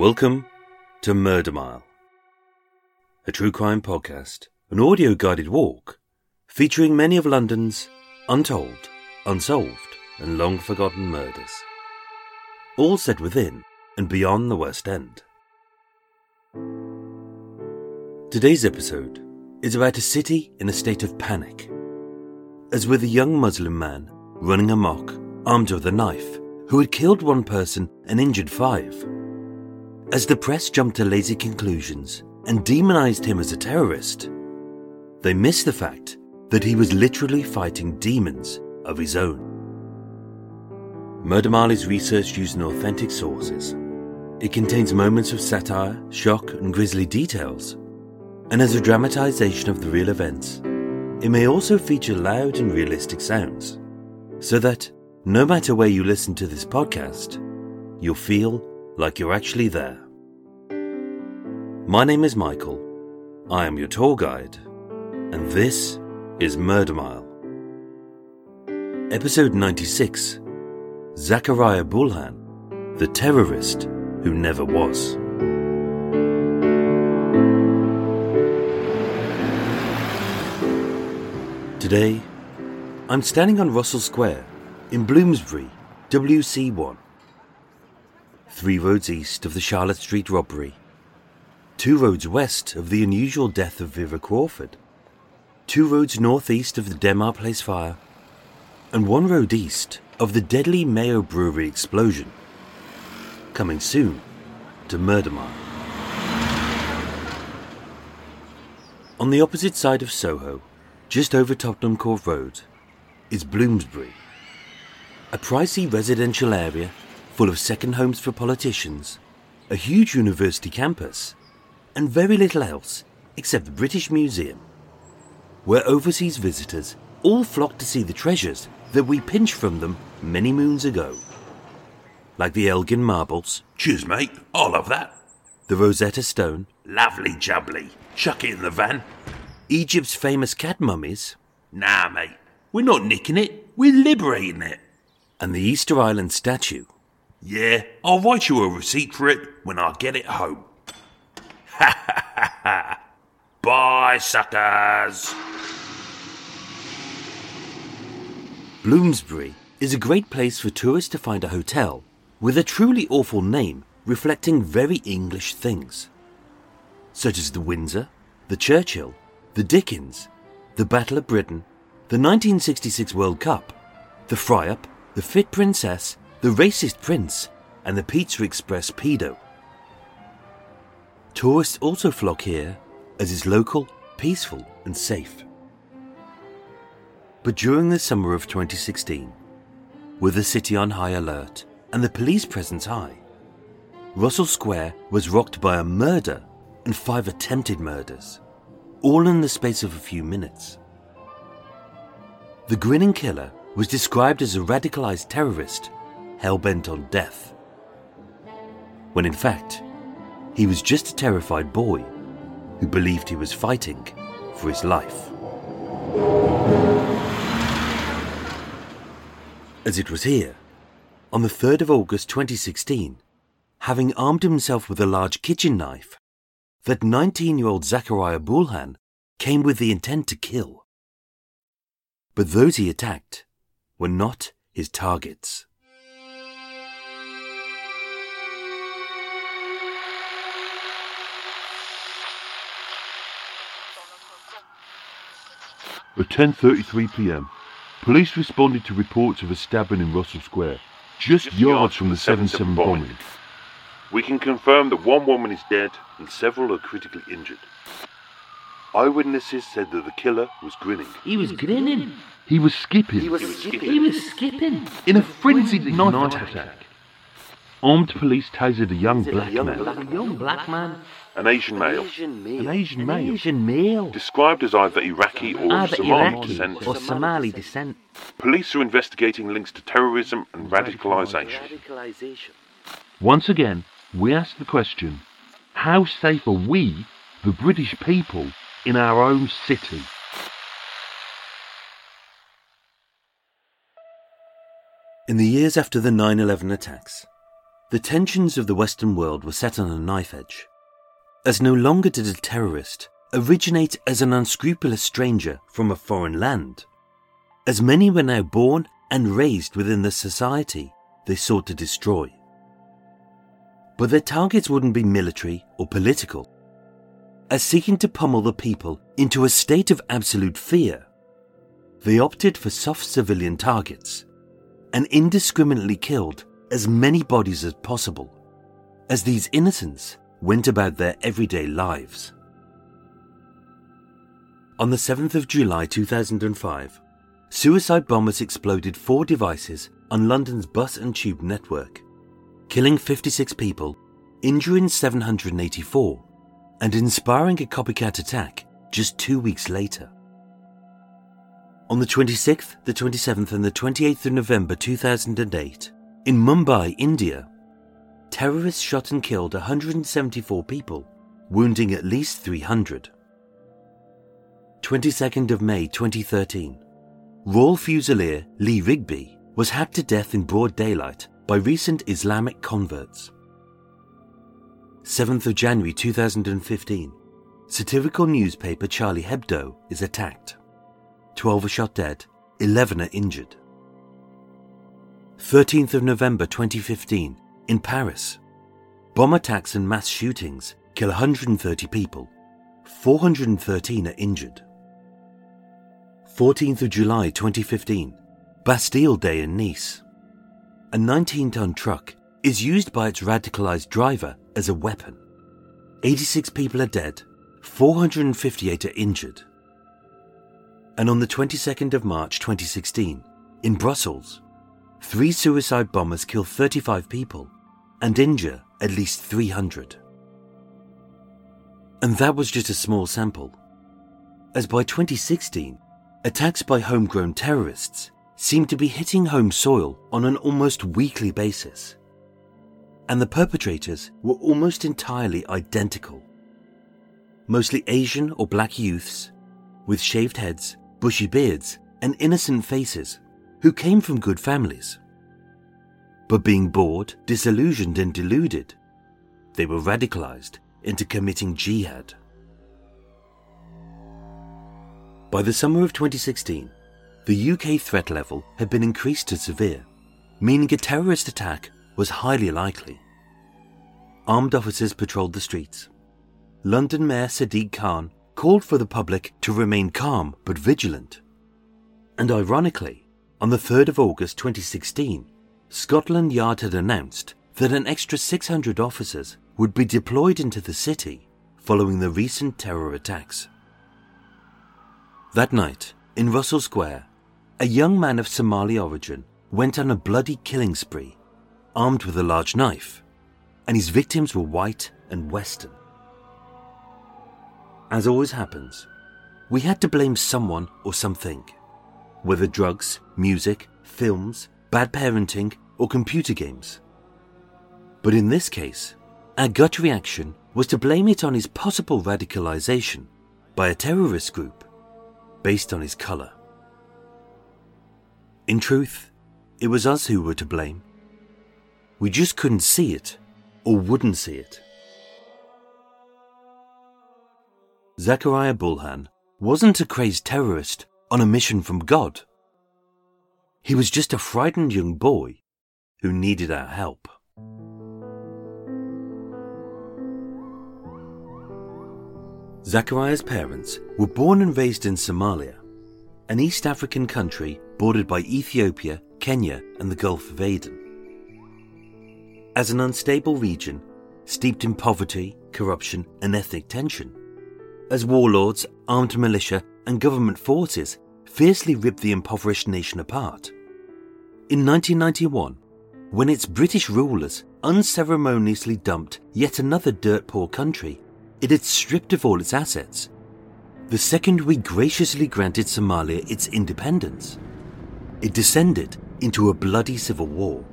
Welcome to Murder Mile, a true crime podcast, an audio guided walk featuring many of London's untold, unsolved, and long forgotten murders, all set within and beyond the West End. Today's episode is about a city in a state of panic, as with a young Muslim man running amok, armed with a knife, who had killed one person and injured five. As the press jumped to lazy conclusions and demonized him as a terrorist, they missed the fact that he was literally fighting demons of his own. Murder Mile is researched using authentic sources. It contains moments of satire, shock, and grisly details. And as a dramatization of the real events, it may also feature loud and realistic sounds, so that no matter where you listen to this podcast, you'll feel like you're actually there. My name is Michael. I am your tour guide, and this is Murder Mile. Episode 96 Zachariah Bulhan, the terrorist who never was. Today, I'm standing on Russell Square in Bloomsbury, WC1. Three roads east of the Charlotte Street robbery, two roads west of the unusual death of Vera Crawford, two roads northeast of the Denmark Place fire, and one road east of the deadly Mayo Brewery explosion. Coming soon to Murder On the opposite side of Soho, just over Tottenham Court Road, is Bloomsbury, a pricey residential area full of second homes for politicians, a huge university campus, and very little else except the British Museum, where overseas visitors all flock to see the treasures that we pinched from them many moons ago. Like the Elgin marbles, Cheers, mate. I'll have that. the Rosetta Stone, Lovely jubbly. Chuck it in the van. Egypt's famous cat mummies, Nah, mate. We're not nicking it. We're liberating it. and the Easter Island statue. Yeah, I'll write you a receipt for it when I get it home. Bye, suckers. Bloomsbury is a great place for tourists to find a hotel with a truly awful name reflecting very English things, such as the Windsor, the Churchill, the Dickens, the Battle of Britain, the 1966 World Cup, the Fry Up, the Fit Princess, the Racist Prince, and the Pizza Express Pedo. Tourists also flock here as it's local, peaceful, and safe. But during the summer of 2016, with the city on high alert and the police presence high, Russell Square was rocked by a murder and five attempted murders, all in the space of a few minutes. The grinning killer was described as a radicalized terrorist hell bent on death, when in fact, he was just a terrified boy who believed he was fighting for his life. As it was here, on the 3rd of August 2016, having armed himself with a large kitchen knife, that 19 year old Zachariah Bulhan came with the intent to kill. But those he attacked were not his targets. At 10:33 p.m., police responded to reports of a stabbing in Russell Square, just yards from the 7/7 bombing. We can confirm that one woman is dead and several are critically injured. Eyewitnesses said that the killer was grinning. He was grinning. He was skipping He was skipping. in a frenzied knife attack. Armed police tasered a young black man, A young black man. an Asian male, An Asian An male, Asian male. described as either Iraqi or Either Somali Iraqi descent. or Somali descent. Police are investigating links to terrorism and radicalisation. radicalization. Once again, we ask the question how safe are we, the British people, in our own city? In the years after the 9 11 attacks, the tensions of the Western world were set on a knife edge, as no longer did a terrorist originate as an unscrupulous stranger from a foreign land, as many were now born and raised within the society they sought to destroy. But their targets wouldn't be military or political, as seeking to pummel the people into a state of absolute fear, they opted for soft civilian targets and indiscriminately killed as many bodies as possible, as these innocents went about their everyday lives. On the 7th of July 2005, suicide bombers exploded four devices on London's bus and tube network, killing 56 people, injuring 784, and inspiring a copycat attack just two weeks later. On the 26th, the 27th, and the 28th of November 2008, in Mumbai, India, terrorists shot and killed 174 people, wounding at least 300. 22nd of May 2013, Royal Fusilier Lee Rigby was hacked to death in broad daylight by recent Islamic converts. 7th of January 2015, satirical newspaper Charlie Hebdo is attacked. 12 are shot dead, 11 are injured. 13th of November 2015, in Paris, bomb attacks and mass shootings kill 130 people, 413 are injured. 14th of July 2015, Bastille Day in Nice. A 19 ton truck is used by its radicalized driver as a weapon. 86 people are dead, 458 are injured. And on the 22nd of March 2016, in Brussels, three suicide bombers kill 35 people and injure at least 300. And that was just a small sample, as by 2016, attacks by homegrown terrorists seem to be hitting home soil on an almost weekly basis. And the perpetrators were almost entirely identical. Mostly Asian or black youths, with shaved heads, bushy beards, and innocent faces, who came from good families. But being bored, disillusioned, and deluded, they were radicalized into committing jihad. By the summer of 2016, the UK threat level had been increased to severe, meaning a terrorist attack was highly likely. Armed officers patrolled the streets. London Mayor Sadiq Khan called for the public to remain calm but vigilant. And ironically, on the 3rd of August 2016, Scotland Yard had announced that an extra 600 officers would be deployed into the city following the recent terror attacks. That night, in Russell Square, a young man of Somali origin went on a bloody killing spree, armed with a large knife, and his victims were white and Western. As always happens, we had to blame someone or something, whether drugs, music, films, bad parenting, or computer games. But in this case, our gut reaction was to blame it on his possible radicalization by a terrorist group based on his colour. In truth, it was us who were to blame. We just couldn't see it or wouldn't see it. Zachariah Bulhan wasn't a crazed terrorist on a mission from God. He was just a frightened young boy who needed our help. Zachariah's parents were born and raised in Somalia, an East African country bordered by Ethiopia, Kenya, and the Gulf of Aden. As an unstable region, steeped in poverty, corruption, and ethnic tension, as warlords, armed militia, and government forces fiercely ripped the impoverished nation apart. In 1991, when its British rulers unceremoniously dumped yet another dirt poor country it had stripped of all its assets. The second we graciously granted Somalia its independence, it descended into a bloody civil war.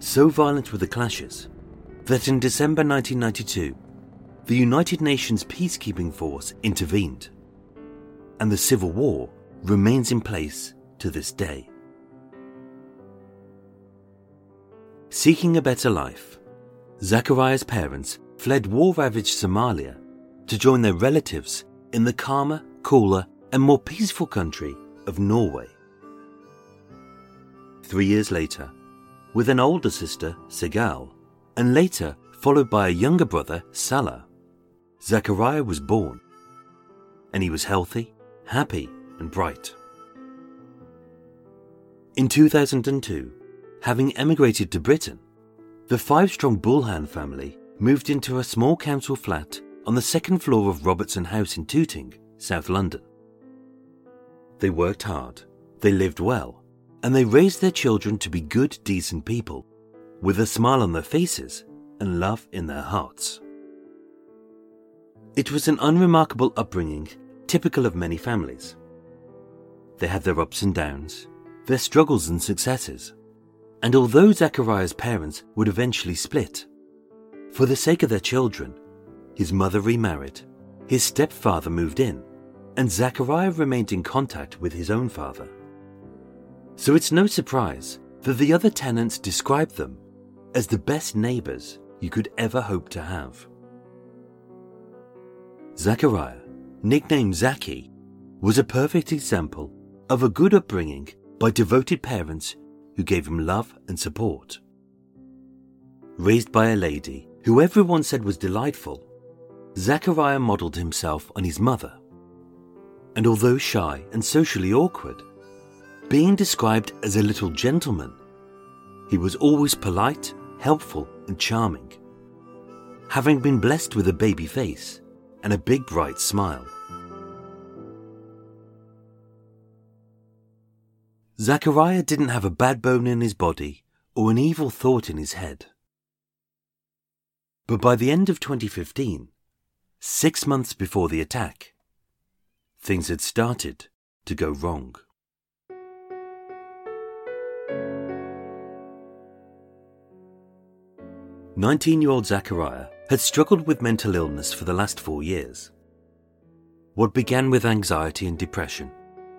So violent were the clashes that in December 1992, the United Nations peacekeeping force intervened, and the civil war remains in place to this day. Seeking a better life, Zachariah's parents fled war ravaged Somalia to join their relatives in the calmer, cooler, and more peaceful country of Norway. Three years later, with an older sister, Sigal, and later followed by a younger brother, Salah, Zachariah was born, and he was healthy, happy, and bright. In 2002, having emigrated to Britain, the five strong Bulhan family moved into a small council flat on the second floor of Robertson House in Tooting, South London. They worked hard, they lived well, and they raised their children to be good, decent people, with a smile on their faces and love in their hearts. It was an unremarkable upbringing, typical of many families. They had their ups and downs, their struggles and successes, and although Zachariah's parents would eventually split, for the sake of their children, his mother remarried, his stepfather moved in, and Zachariah remained in contact with his own father. So it's no surprise that the other tenants described them as the best neighbors you could ever hope to have. Zachariah, nicknamed Zaki, was a perfect example of a good upbringing by devoted parents who gave him love and support. Raised by a lady who everyone said was delightful, Zachariah modelled himself on his mother. And although shy and socially awkward, being described as a little gentleman, he was always polite, helpful, and charming, having been blessed with a baby face and a big bright smile. Zachariah didn't have a bad bone in his body or an evil thought in his head. But by the end of 2015, six months before the attack, things had started to go wrong. Nineteen-year-old Zachariah had struggled with mental illness for the last four years. What began with anxiety and depression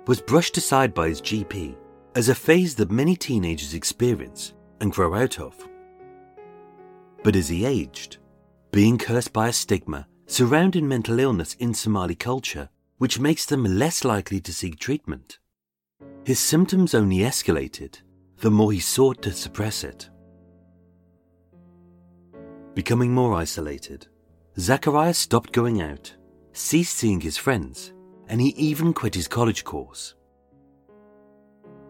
was brushed aside by his GP as a phase that many teenagers experience and grow out of. But as he aged, being cursed by a stigma surrounding mental illness in Somali culture, which makes them less likely to seek treatment, his symptoms only escalated the more he sought to suppress it. Becoming more isolated, Zachariah stopped going out, ceased seeing his friends, and he even quit his college course.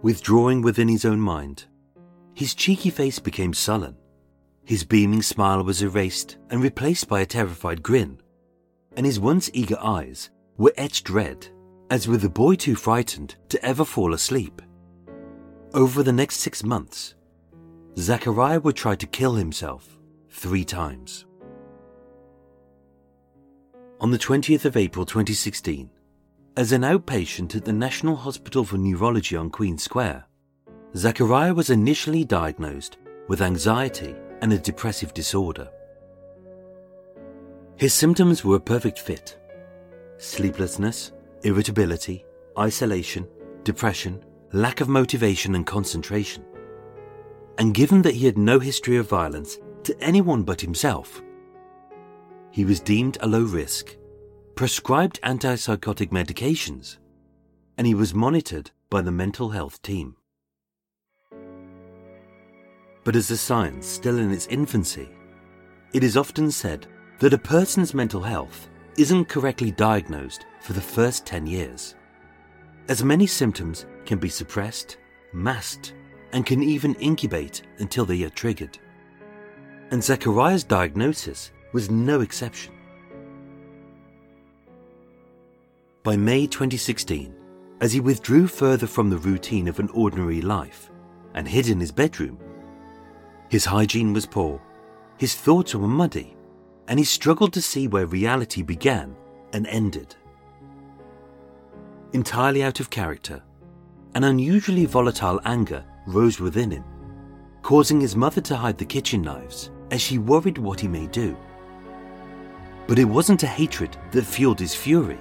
Withdrawing within his own mind, his cheeky face became sullen his beaming smile was erased and replaced by a terrified grin, and his once eager eyes were etched red, as with a boy too frightened to ever fall asleep. Over the next six months, Zachariah would try to kill himself three times. On the 20th of April 2016, as an outpatient at the National Hospital for Neurology on Queen Square, Zachariah was initially diagnosed with anxiety and a depressive disorder. His symptoms were a perfect fit sleeplessness, irritability, isolation, depression, lack of motivation and concentration. And given that he had no history of violence to anyone but himself, he was deemed a low risk, prescribed antipsychotic medications, and he was monitored by the mental health team. But as a science still in its infancy, it is often said that a person's mental health isn't correctly diagnosed for the first 10 years, as many symptoms can be suppressed, masked, and can even incubate until they are triggered. And Zachariah's diagnosis was no exception. By May 2016, as he withdrew further from the routine of an ordinary life and hid in his bedroom, his hygiene was poor, his thoughts were muddy, and he struggled to see where reality began and ended. Entirely out of character, an unusually volatile anger rose within him, causing his mother to hide the kitchen knives as she worried what he may do. But it wasn't a hatred that fueled his fury,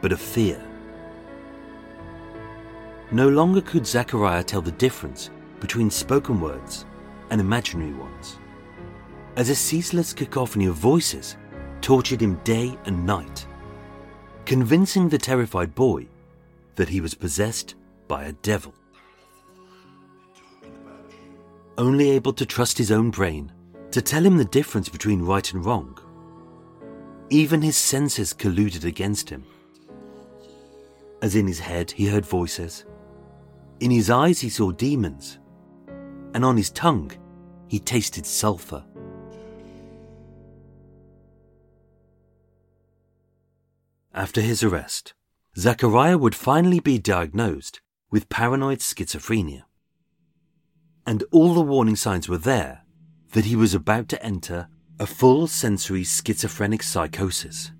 but a fear. No longer could Zachariah tell the difference between spoken words and imaginary ones, as a ceaseless cacophony of voices tortured him day and night, convincing the terrified boy that he was possessed by a devil. Only able to trust his own brain to tell him the difference between right and wrong, even his senses colluded against him. As in his head he heard voices, in his eyes he saw demons, and on his tongue he tasted sulfur. After his arrest, Zachariah would finally be diagnosed with paranoid schizophrenia. And all the warning signs were there that he was about to enter a full sensory schizophrenic psychosis.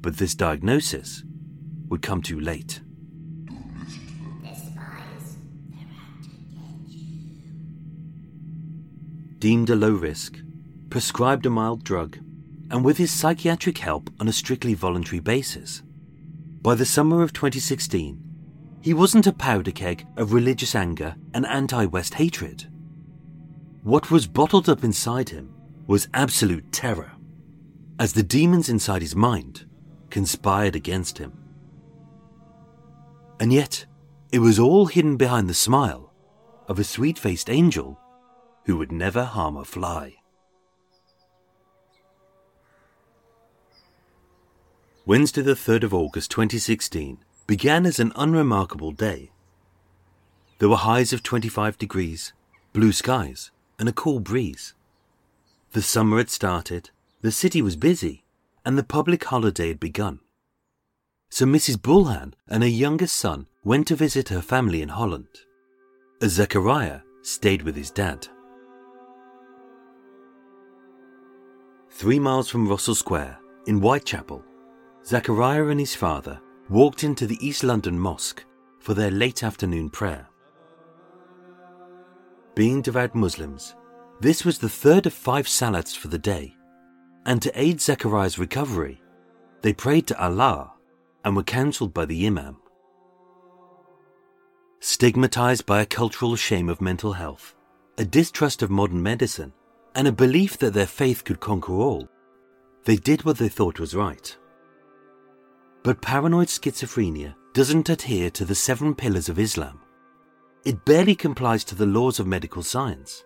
But this diagnosis would come too late. Deemed a low risk, prescribed a mild drug, and with his psychiatric help on a strictly voluntary basis. By the summer of 2016, he wasn't a powder keg of religious anger and anti West hatred. What was bottled up inside him was absolute terror, as the demons inside his mind conspired against him. And yet, it was all hidden behind the smile of a sweet faced angel who would never harm a fly. Wednesday, the 3rd of August 2016, began as an unremarkable day. There were highs of 25 degrees, blue skies, and a cool breeze. The summer had started, the city was busy, and the public holiday had begun. So Mrs. Bulhan and her youngest son went to visit her family in Holland. Zachariah stayed with his dad. Three miles from Russell Square, in Whitechapel, Zachariah and his father walked into the East London Mosque for their late afternoon prayer. Being devout Muslims, this was the third of five salats for the day, and to aid Zachariah's recovery, they prayed to Allah and were counselled by the Imam. Stigmatized by a cultural shame of mental health, a distrust of modern medicine, and a belief that their faith could conquer all, they did what they thought was right. But paranoid schizophrenia doesn't adhere to the seven pillars of Islam. It barely complies to the laws of medical science.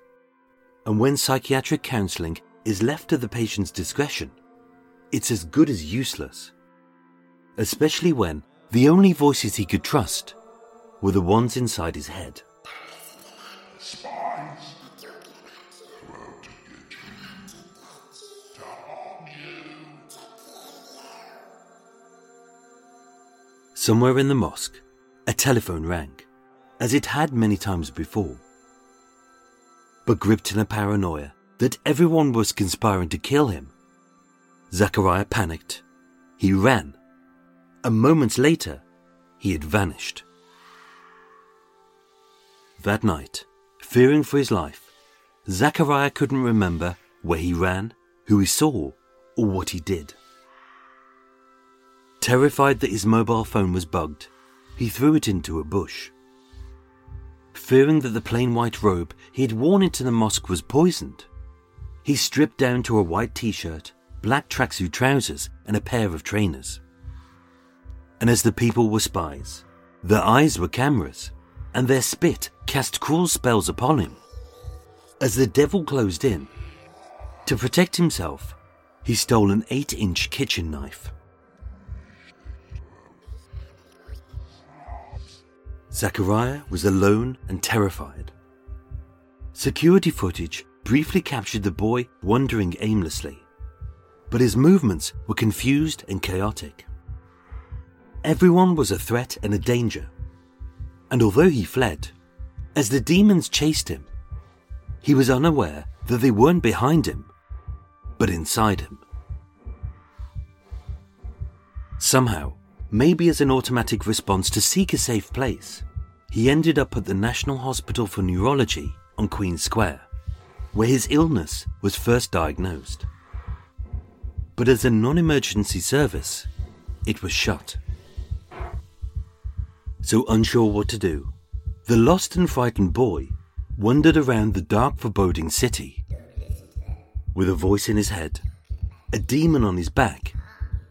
And when psychiatric counseling is left to the patient's discretion, it's as good as useless. Especially when the only voices he could trust were the ones inside his head. Somewhere in the mosque, a telephone rang, as it had many times before. But gripped in a paranoia that everyone was conspiring to kill him, Zachariah panicked. He ran. A moment later, he had vanished. That night, fearing for his life, Zachariah couldn't remember where he ran, who he saw, or what he did. Terrified that his mobile phone was bugged, he threw it into a bush. Fearing that the plain white robe he had worn into the mosque was poisoned, he stripped down to a white t shirt, black tracksuit trousers and a pair of trainers. And as the people were spies, their eyes were cameras, and their spit cast cruel spells upon him. As the devil closed in, to protect himself, he stole an 8 inch kitchen knife. Zachariah was alone and terrified. Security footage briefly captured the boy wandering aimlessly, but his movements were confused and chaotic. Everyone was a threat and a danger, and although he fled, as the demons chased him, he was unaware that they weren't behind him, but inside him. Somehow, maybe as an automatic response to seek a safe place, he ended up at the National Hospital for Neurology on Queen Square, where his illness was first diagnosed. But as a non emergency service, it was shut. So, unsure what to do, the lost and frightened boy wandered around the dark, foreboding city. With a voice in his head, a demon on his back,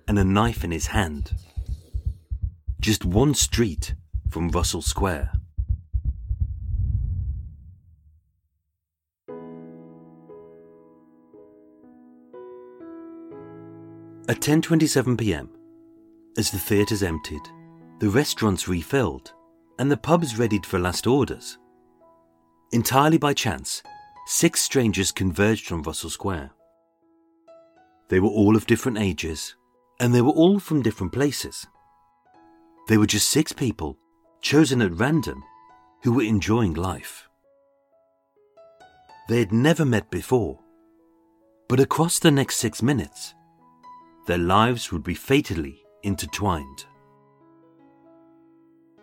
and a knife in his hand. Just one street from Russell Square. At 10:27 p.m., as the theatres emptied, the restaurants refilled, and the pubs readied for last orders, entirely by chance, six strangers converged on Russell Square. They were all of different ages, and they were all from different places. They were just six people, chosen at random, who were enjoying life. They had never met before, but across the next six minutes, their lives would be fatally intertwined.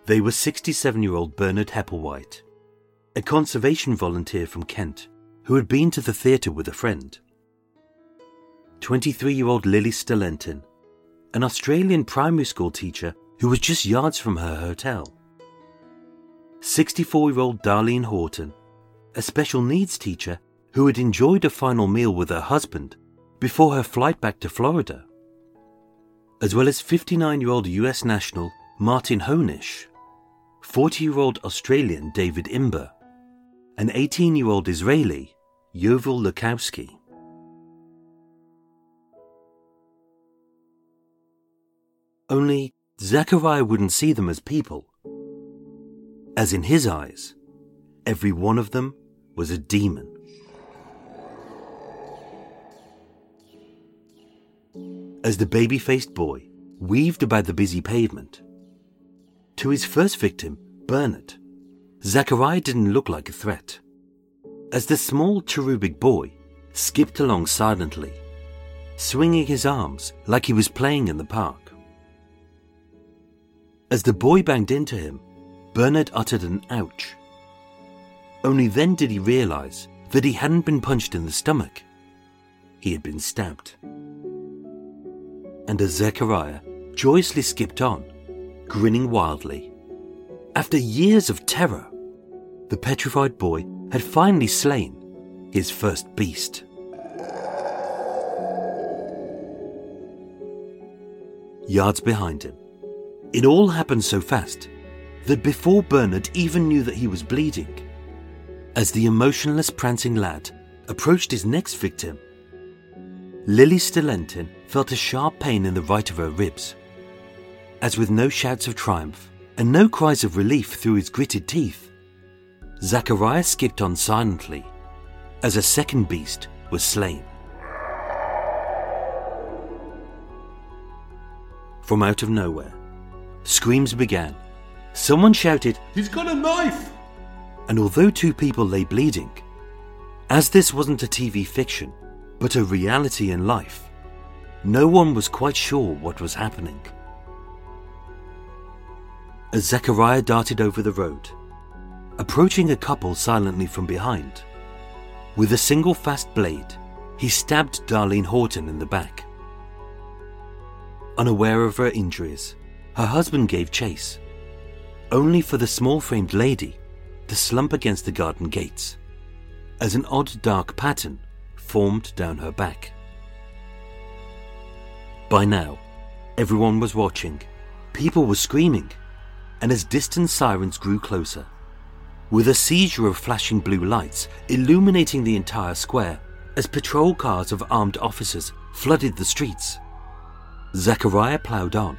They were 67 year old Bernard Hepplewhite, a conservation volunteer from Kent who had been to the theatre with a friend. 23 year old Lily Stellenton, an Australian primary school teacher who was just yards from her hotel. 64 year old Darlene Horton, a special needs teacher who had enjoyed a final meal with her husband before her flight back to Florida, as well as 59 year old US national Martin Honish, 40 year old Australian David Imber, and 18 year old Israeli Yovel Lukowski. Only Zachariah wouldn't see them as people. As in his eyes, every one of them was a demon. As the baby faced boy weaved about the busy pavement, to his first victim, Bernard, Zachariah didn't look like a threat. As the small cherubic boy skipped along silently, swinging his arms like he was playing in the park. As the boy banged into him, Bernard uttered an ouch. Only then did he realize that he hadn't been punched in the stomach. He had been stabbed. And as Zachariah joyously skipped on, grinning wildly, after years of terror, the petrified boy had finally slain his first beast. Yards behind him, it all happened so fast that before Bernard even knew that he was bleeding, as the emotionless, prancing lad approached his next victim, Lily Stellenton felt a sharp pain in the right of her ribs. As with no shouts of triumph and no cries of relief through his gritted teeth, Zachariah skipped on silently as a second beast was slain. From out of nowhere, Screams began. Someone shouted, He's got a knife! And although two people lay bleeding, as this wasn't a TV fiction, but a reality in life, no one was quite sure what was happening. As Zachariah darted over the road, approaching a couple silently from behind, with a single fast blade, he stabbed Darlene Horton in the back. Unaware of her injuries, her husband gave chase, only for the small framed lady to slump against the garden gates, as an odd dark pattern formed down her back. By now, everyone was watching. People were screaming. And as distant sirens grew closer, with a seizure of flashing blue lights illuminating the entire square as patrol cars of armed officers flooded the streets, Zachariah ploughed on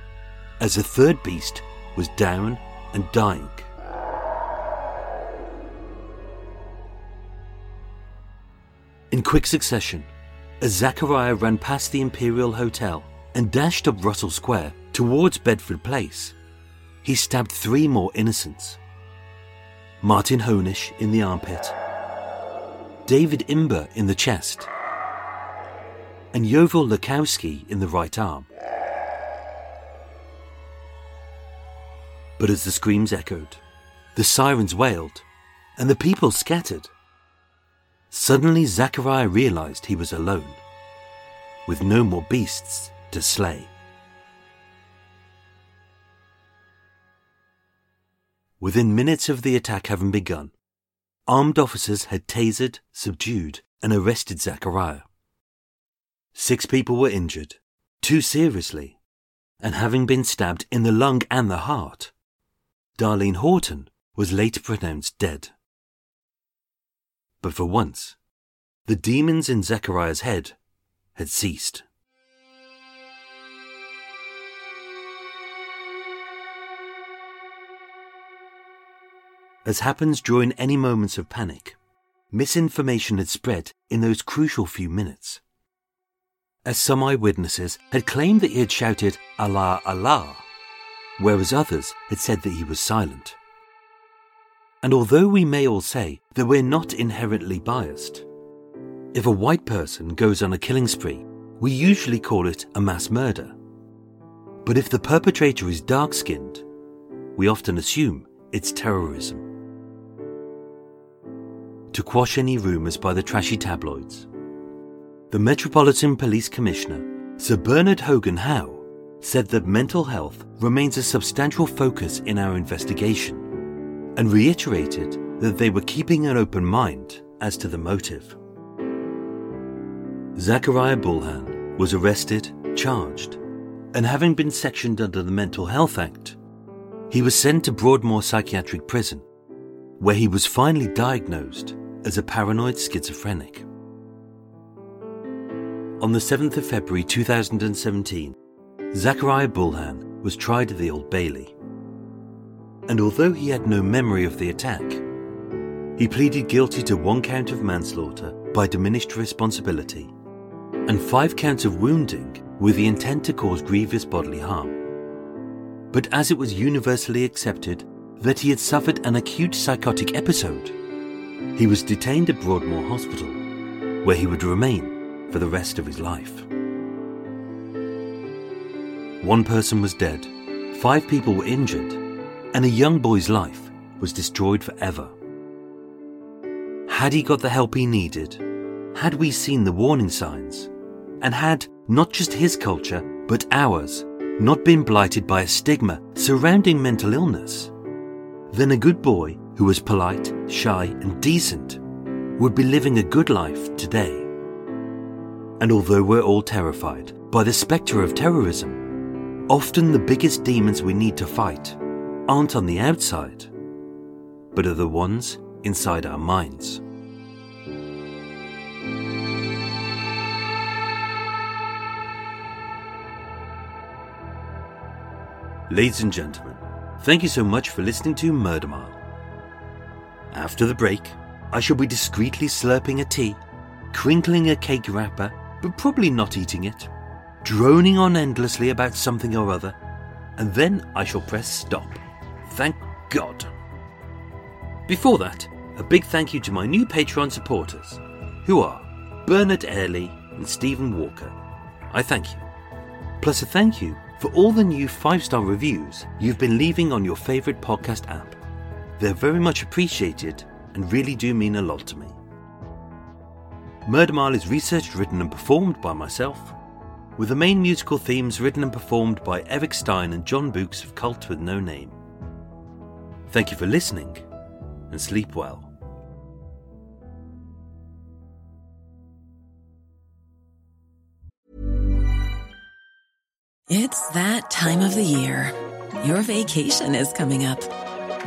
as a third beast was down and dying. In quick succession, as Zachariah ran past the Imperial Hotel and dashed up Russell Square towards Bedford Place, he stabbed three more innocents. Martin Honish in the armpit, David Imber in the chest, and Yovel Lukowski in the right arm. But as the screams echoed, the sirens wailed, and the people scattered, suddenly Zachariah realized he was alone, with no more beasts to slay. Within minutes of the attack having begun, armed officers had tasered, subdued, and arrested Zachariah. Six people were injured, two seriously, and having been stabbed in the lung and the heart, Darlene Horton was later pronounced dead. But for once, the demons in Zachariah's head had ceased. As happens during any moments of panic, misinformation had spread in those crucial few minutes. As some eyewitnesses had claimed that he had shouted, Allah, Allah, whereas others had said that he was silent. And although we may all say that we're not inherently biased, if a white person goes on a killing spree, we usually call it a mass murder. But if the perpetrator is dark skinned, we often assume it's terrorism to quash any rumours by the trashy tabloids. The Metropolitan Police Commissioner, Sir Bernard Hogan Howe, said that mental health remains a substantial focus in our investigation and reiterated that they were keeping an open mind as to the motive. Zachariah Bulhan was arrested, charged, and having been sectioned under the Mental Health Act, he was sent to Broadmoor Psychiatric Prison, where he was finally diagnosed as a paranoid schizophrenic. On the 7th of February 2017, Zachariah Bulhan was tried at the Old Bailey. And although he had no memory of the attack, he pleaded guilty to one count of manslaughter by diminished responsibility and five counts of wounding with the intent to cause grievous bodily harm. But as it was universally accepted that he had suffered an acute psychotic episode, he was detained at Broadmoor Hospital, where he would remain for the rest of his life. One person was dead, five people were injured, and a young boy's life was destroyed forever. Had he got the help he needed? Had we seen the warning signs? And had not just his culture, but ours, not been blighted by a stigma surrounding mental illness? Then a good boy who was polite, shy, and decent, would be living a good life today. And although we're all terrified by the spectre of terrorism, often the biggest demons we need to fight aren't on the outside, but are the ones inside our minds. Ladies and gentlemen, thank you so much for listening to Murder Mile. After the break, I shall be discreetly slurping a tea, crinkling a cake wrapper, but probably not eating it, droning on endlessly about something or other, and then I shall press stop. Thank God. Before that, a big thank you to my new Patreon supporters, who are Bernard Airley and Stephen Walker. I thank you. Plus, a thank you for all the new five star reviews you've been leaving on your favourite podcast app. They're very much appreciated and really do mean a lot to me. Murder Mile is researched, written, and performed by myself, with the main musical themes written and performed by Erik Stein and John Books of Cult with No Name. Thank you for listening and sleep well. It's that time of the year. Your vacation is coming up.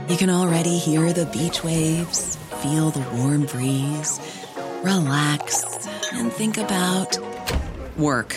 You can already hear the beach waves, feel the warm breeze, relax, and think about work.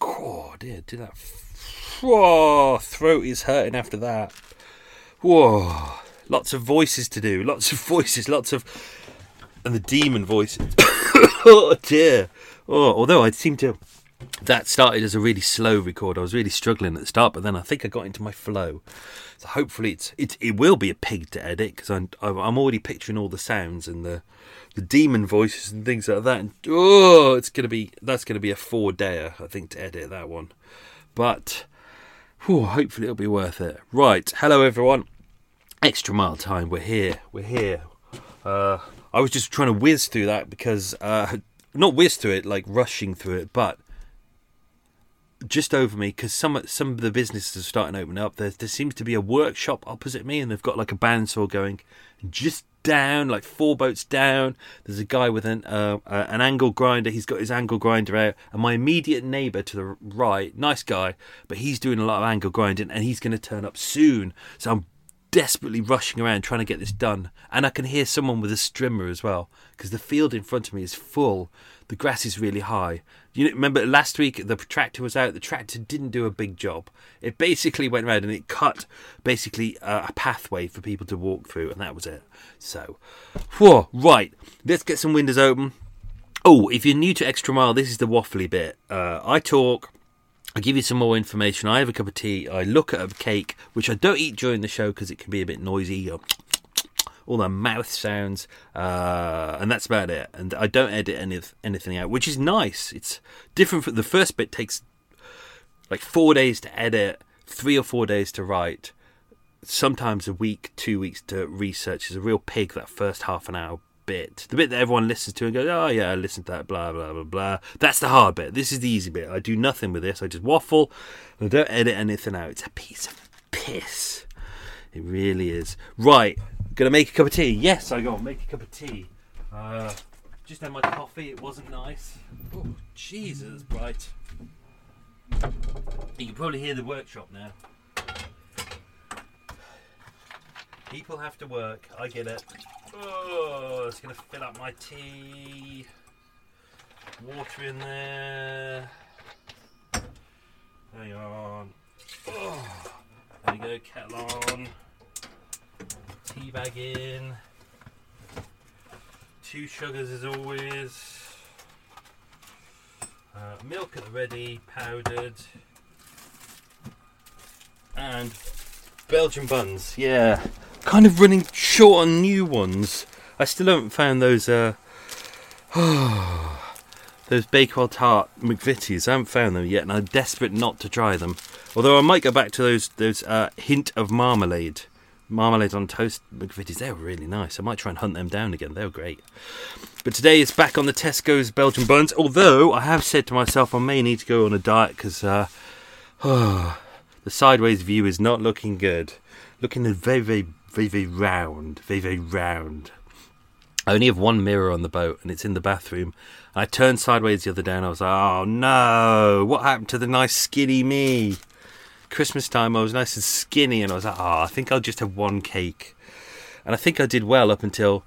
Oh dear, do that. Whoa, throat is hurting after that. Whoa, lots of voices to do. Lots of voices. Lots of, and the demon voices. oh dear. Oh, although I seem to. That started as a really slow record. I was really struggling at the start, but then I think I got into my flow. So hopefully it's it, it will be a pig to edit because I'm I'm already picturing all the sounds and the the demon voices and things like that. And oh, it's gonna be that's gonna be a four dayer I think to edit that one. But whew, hopefully it'll be worth it. Right, hello everyone. Extra mile time. We're here. We're here. Uh, I was just trying to whiz through that because uh, not whiz through it like rushing through it, but just over me because some some of the businesses are starting to open up. There there seems to be a workshop opposite me, and they've got like a bandsaw going just down, like four boats down. There's a guy with an uh, uh, an angle grinder. He's got his angle grinder out, and my immediate neighbour to the right, nice guy, but he's doing a lot of angle grinding, and he's going to turn up soon. So I'm desperately rushing around trying to get this done, and I can hear someone with a strimmer as well because the field in front of me is full. The grass is really high. You remember last week the tractor was out. The tractor didn't do a big job. It basically went around and it cut basically uh, a pathway for people to walk through, and that was it. So, whoa, right. Let's get some windows open. Oh, if you're new to Extra Mile, this is the waffly bit. Uh, I talk. I give you some more information. I have a cup of tea. I look at a cake, which I don't eat during the show because it can be a bit noisy. Or all the mouth sounds, uh, and that's about it. And I don't edit any anything out, which is nice. It's different. From, the first bit takes like four days to edit, three or four days to write, sometimes a week, two weeks to research. Is a real pig that first half an hour bit. The bit that everyone listens to and goes, oh yeah, I listened to that, blah, blah, blah, blah. That's the hard bit. This is the easy bit. I do nothing with this. I just waffle I don't edit anything out. It's a piece of piss. It really is. Right, gonna make a cup of tea. Yes, I go make a cup of tea. Uh, just had my coffee, it wasn't nice. Oh, Jesus, bright. You can probably hear the workshop now. People have to work, I get it. Oh, it's gonna fill up my tea. Water in there. Hang on. Oh, there you go, kettle on. Tea bag in. Two sugars as always. Uh, milk at the ready, powdered. And Belgian buns, yeah. Kind of running short on new ones. I still haven't found those uh those Bakewell Tart McVitie's. I haven't found them yet and I'm desperate not to try them. Although I might go back to those those uh, hint of marmalade marmalade on toast McVitie's. They were really nice. I might try and hunt them down again. They were great. But today it's back on the Tesco's Belgian buns. Although I have said to myself I may need to go on a diet because uh, the sideways view is not looking good. Looking very, very, very, round. Very, round. I only have one mirror on the boat and it's in the bathroom. And I turned sideways the other day and I was like, oh no, what happened to the nice skinny me? Christmas time I was nice and skinny and I was like, oh, I think I'll just have one cake. And I think I did well up until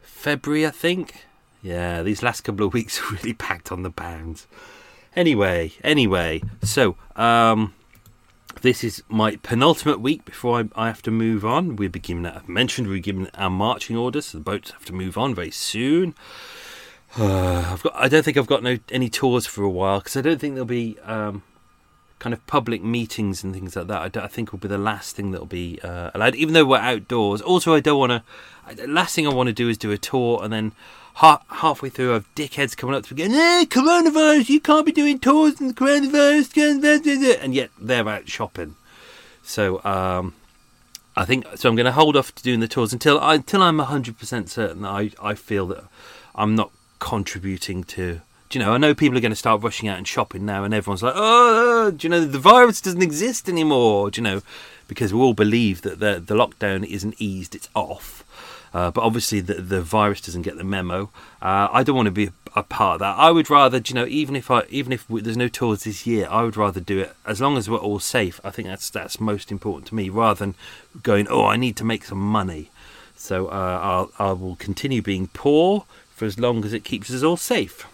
February, I think. Yeah, these last couple of weeks really packed on the pounds. Anyway, anyway, so um, this is my penultimate week before I, I have to move on. We're beginning, I've mentioned we're given our marching orders, so the boats have to move on very soon. Uh, I've got, I don't think I've got no any tours for a while because I don't think there'll be um, kind of public meetings and things like that. I, I think will be the last thing that'll be uh, allowed, even though we're outdoors. Also, I don't want to. Last thing I want to do is do a tour and then half, halfway through, I've dickheads coming up to me going, "Hey, coronavirus! You can't be doing tours in the coronavirus!" And yet they're out shopping. So um, I think so. I'm going to hold off to doing the tours until I, until I'm 100 percent certain that I I feel that I'm not contributing to do you know, I know people are going to start rushing out and shopping now, and everyone's like, oh, do you know, the virus doesn't exist anymore, do you know, because we all believe that the, the lockdown isn't eased, it's off. Uh, but obviously, the, the virus doesn't get the memo. Uh, I don't want to be a part of that. I would rather, you know, even if I, even if there's no tours this year, I would rather do it as long as we're all safe. I think that's that's most important to me, rather than going, oh, I need to make some money. So uh, I'll, I will continue being poor for as long as it keeps us all safe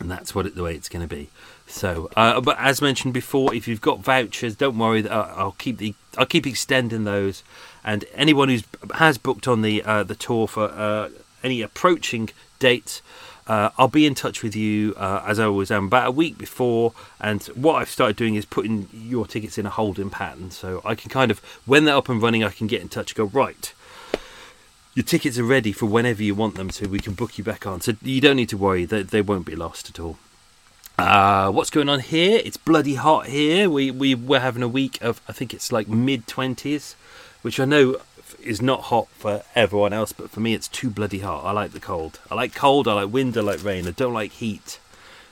and that's what it, the way it's going to be. So, uh, but as mentioned before, if you've got vouchers, don't worry. Uh, I'll keep the I'll keep extending those. And anyone who's has booked on the uh, the tour for uh, any approaching dates, uh, I'll be in touch with you uh, as I always am about a week before. And what I've started doing is putting your tickets in a holding pattern, so I can kind of when they're up and running, I can get in touch. and Go right your tickets are ready for whenever you want them so we can book you back on. So you don't need to worry, they, they won't be lost at all. Uh, what's going on here? It's bloody hot here. We, we we're having a week of, I think it's like mid 20s, which I know is not hot for everyone else, but for me it's too bloody hot. I like the cold. I like cold, I like wind, I like rain. I don't like heat.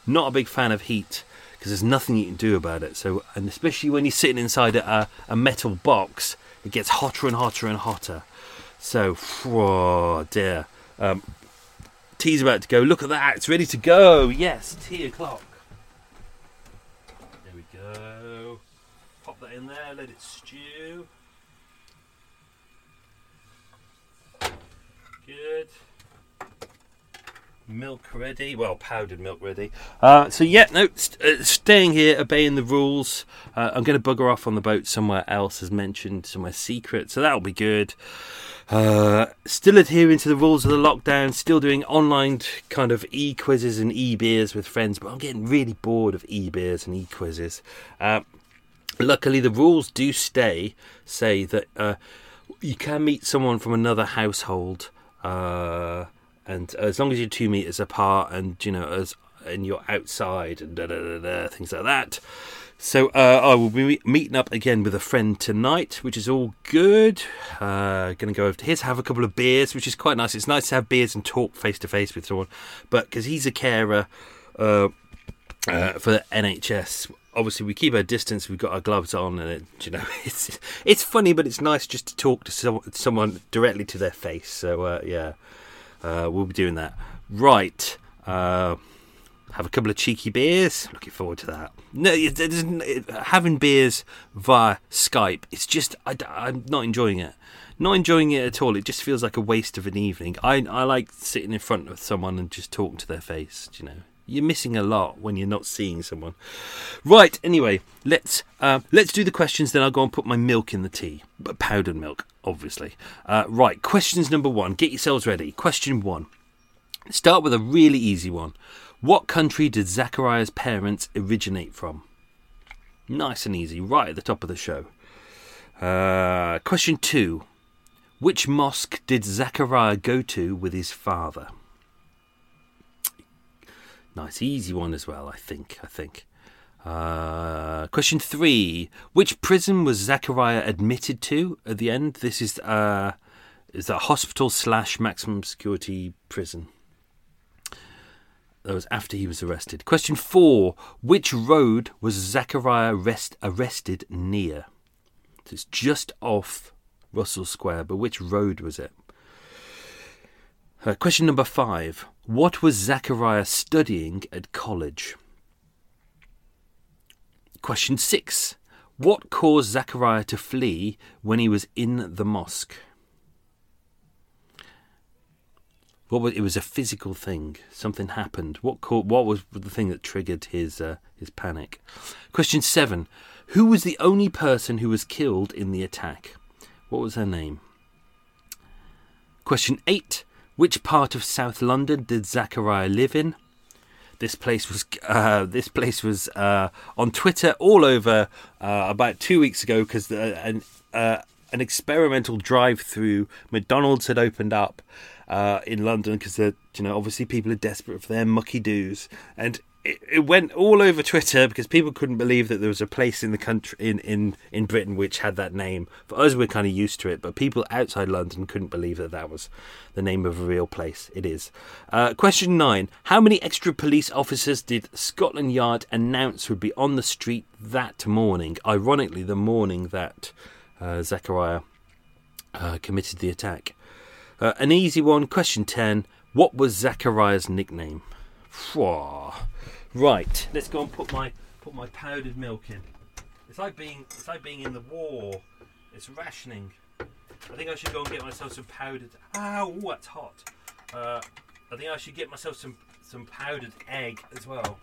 Not a big fan of heat because there's nothing you can do about it. So, and especially when you're sitting inside a, a metal box, it gets hotter and hotter and hotter. So, oh dear. Um, tea's about to go. Look at that. It's ready to go. Yes, tea o'clock. There we go. Pop that in there. Let it stew. Good. Milk ready. Well, powdered milk ready. Uh, so, yeah, no, st- uh, staying here, obeying the rules. Uh, I'm going to bugger off on the boat somewhere else, as mentioned, somewhere secret. So, that'll be good. Uh, still adhering to the rules of the lockdown, still doing online kind of e quizzes and e beers with friends, but I'm getting really bored of e beers and e quizzes. Uh, luckily, the rules do stay, say that uh, you can meet someone from another household, uh, and as long as you're two meters apart, and you know, as and you're outside and da, da, da, da, things like that. So uh, I will be meeting up again with a friend tonight, which is all good. Uh, going to go over to his, have a couple of beers, which is quite nice. It's nice to have beers and talk face to face with someone, but because he's a carer uh, uh for the NHS, obviously we keep our distance. We've got our gloves on, and it, you know it's it's funny, but it's nice just to talk to some, someone directly to their face. So uh, yeah, uh, we'll be doing that. Right have a couple of cheeky beers. Looking forward to that. No, it, it it, having beers via Skype, it's just I, am not enjoying it. Not enjoying it at all. It just feels like a waste of an evening. I I like sitting in front of someone and just talking to their face. You know, you're missing a lot when you're not seeing someone. Right. Anyway, let's uh, let's do the questions. Then I'll go and put my milk in the tea, but powdered milk, obviously. Uh, right. Questions number one. Get yourselves ready. Question one. Start with a really easy one. What country did Zachariah's parents originate from? Nice and easy, right at the top of the show. Uh, question two Which mosque did Zachariah go to with his father? Nice, easy one as well, I think. I think. Uh, Question three: Which prison was Zachariah admitted to at the end? This is uh, is a hospital slash maximum security prison. That was after he was arrested. Question four: Which road was Zachariah arrest, arrested near? So it's just off Russell Square, but which road was it? Uh, question number five: What was Zachariah studying at college? Question six: What caused Zachariah to flee when he was in the mosque? What was, it was a physical thing. Something happened. What co- what was the thing that triggered his uh, his panic? Question seven: Who was the only person who was killed in the attack? What was her name? Question eight: Which part of South London did Zachariah live in? This place was uh, this place was uh, on Twitter all over uh, about two weeks ago because an uh, an experimental drive-through McDonald's had opened up uh, in London because you know obviously people are desperate for their mucky doos, and it, went all over Twitter because people couldn't believe that there was a place in the country in, in, in Britain which had that name. For us, we're kind of used to it, but people outside London couldn't believe that that was the name of a real place. It is. Uh, question nine: How many extra police officers did Scotland Yard announce would be on the street that morning? Ironically, the morning that uh, uh, committed the attack. Uh, an easy one. Question 10. What was Zachariah's nickname? Right. Let's go and put my put my powdered milk in. It's like being it's like being in the war. It's rationing. I think I should go and get myself some powdered. Ow, ooh, that's hot. Uh, I think I should get myself some some powdered egg as well.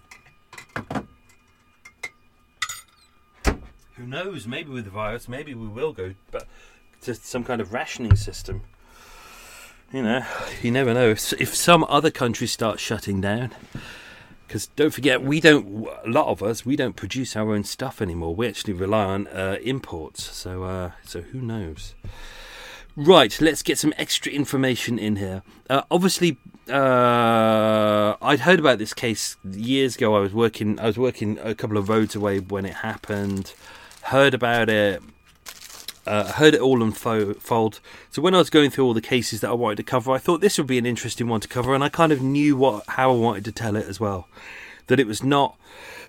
Who knows? Maybe with the virus, maybe we will go, but to some kind of rationing system. You know, you never know. If, if some other countries start shutting down, because don't forget, we don't. A lot of us, we don't produce our own stuff anymore. We actually rely on uh, imports. So, uh, so who knows? Right, let's get some extra information in here. Uh, obviously, uh, I'd heard about this case years ago. I was working. I was working a couple of roads away when it happened. Heard about it uh, heard it all unfold. So when I was going through all the cases that I wanted to cover, I thought this would be an interesting one to cover, and I kind of knew what how I wanted to tell it as well. That it was not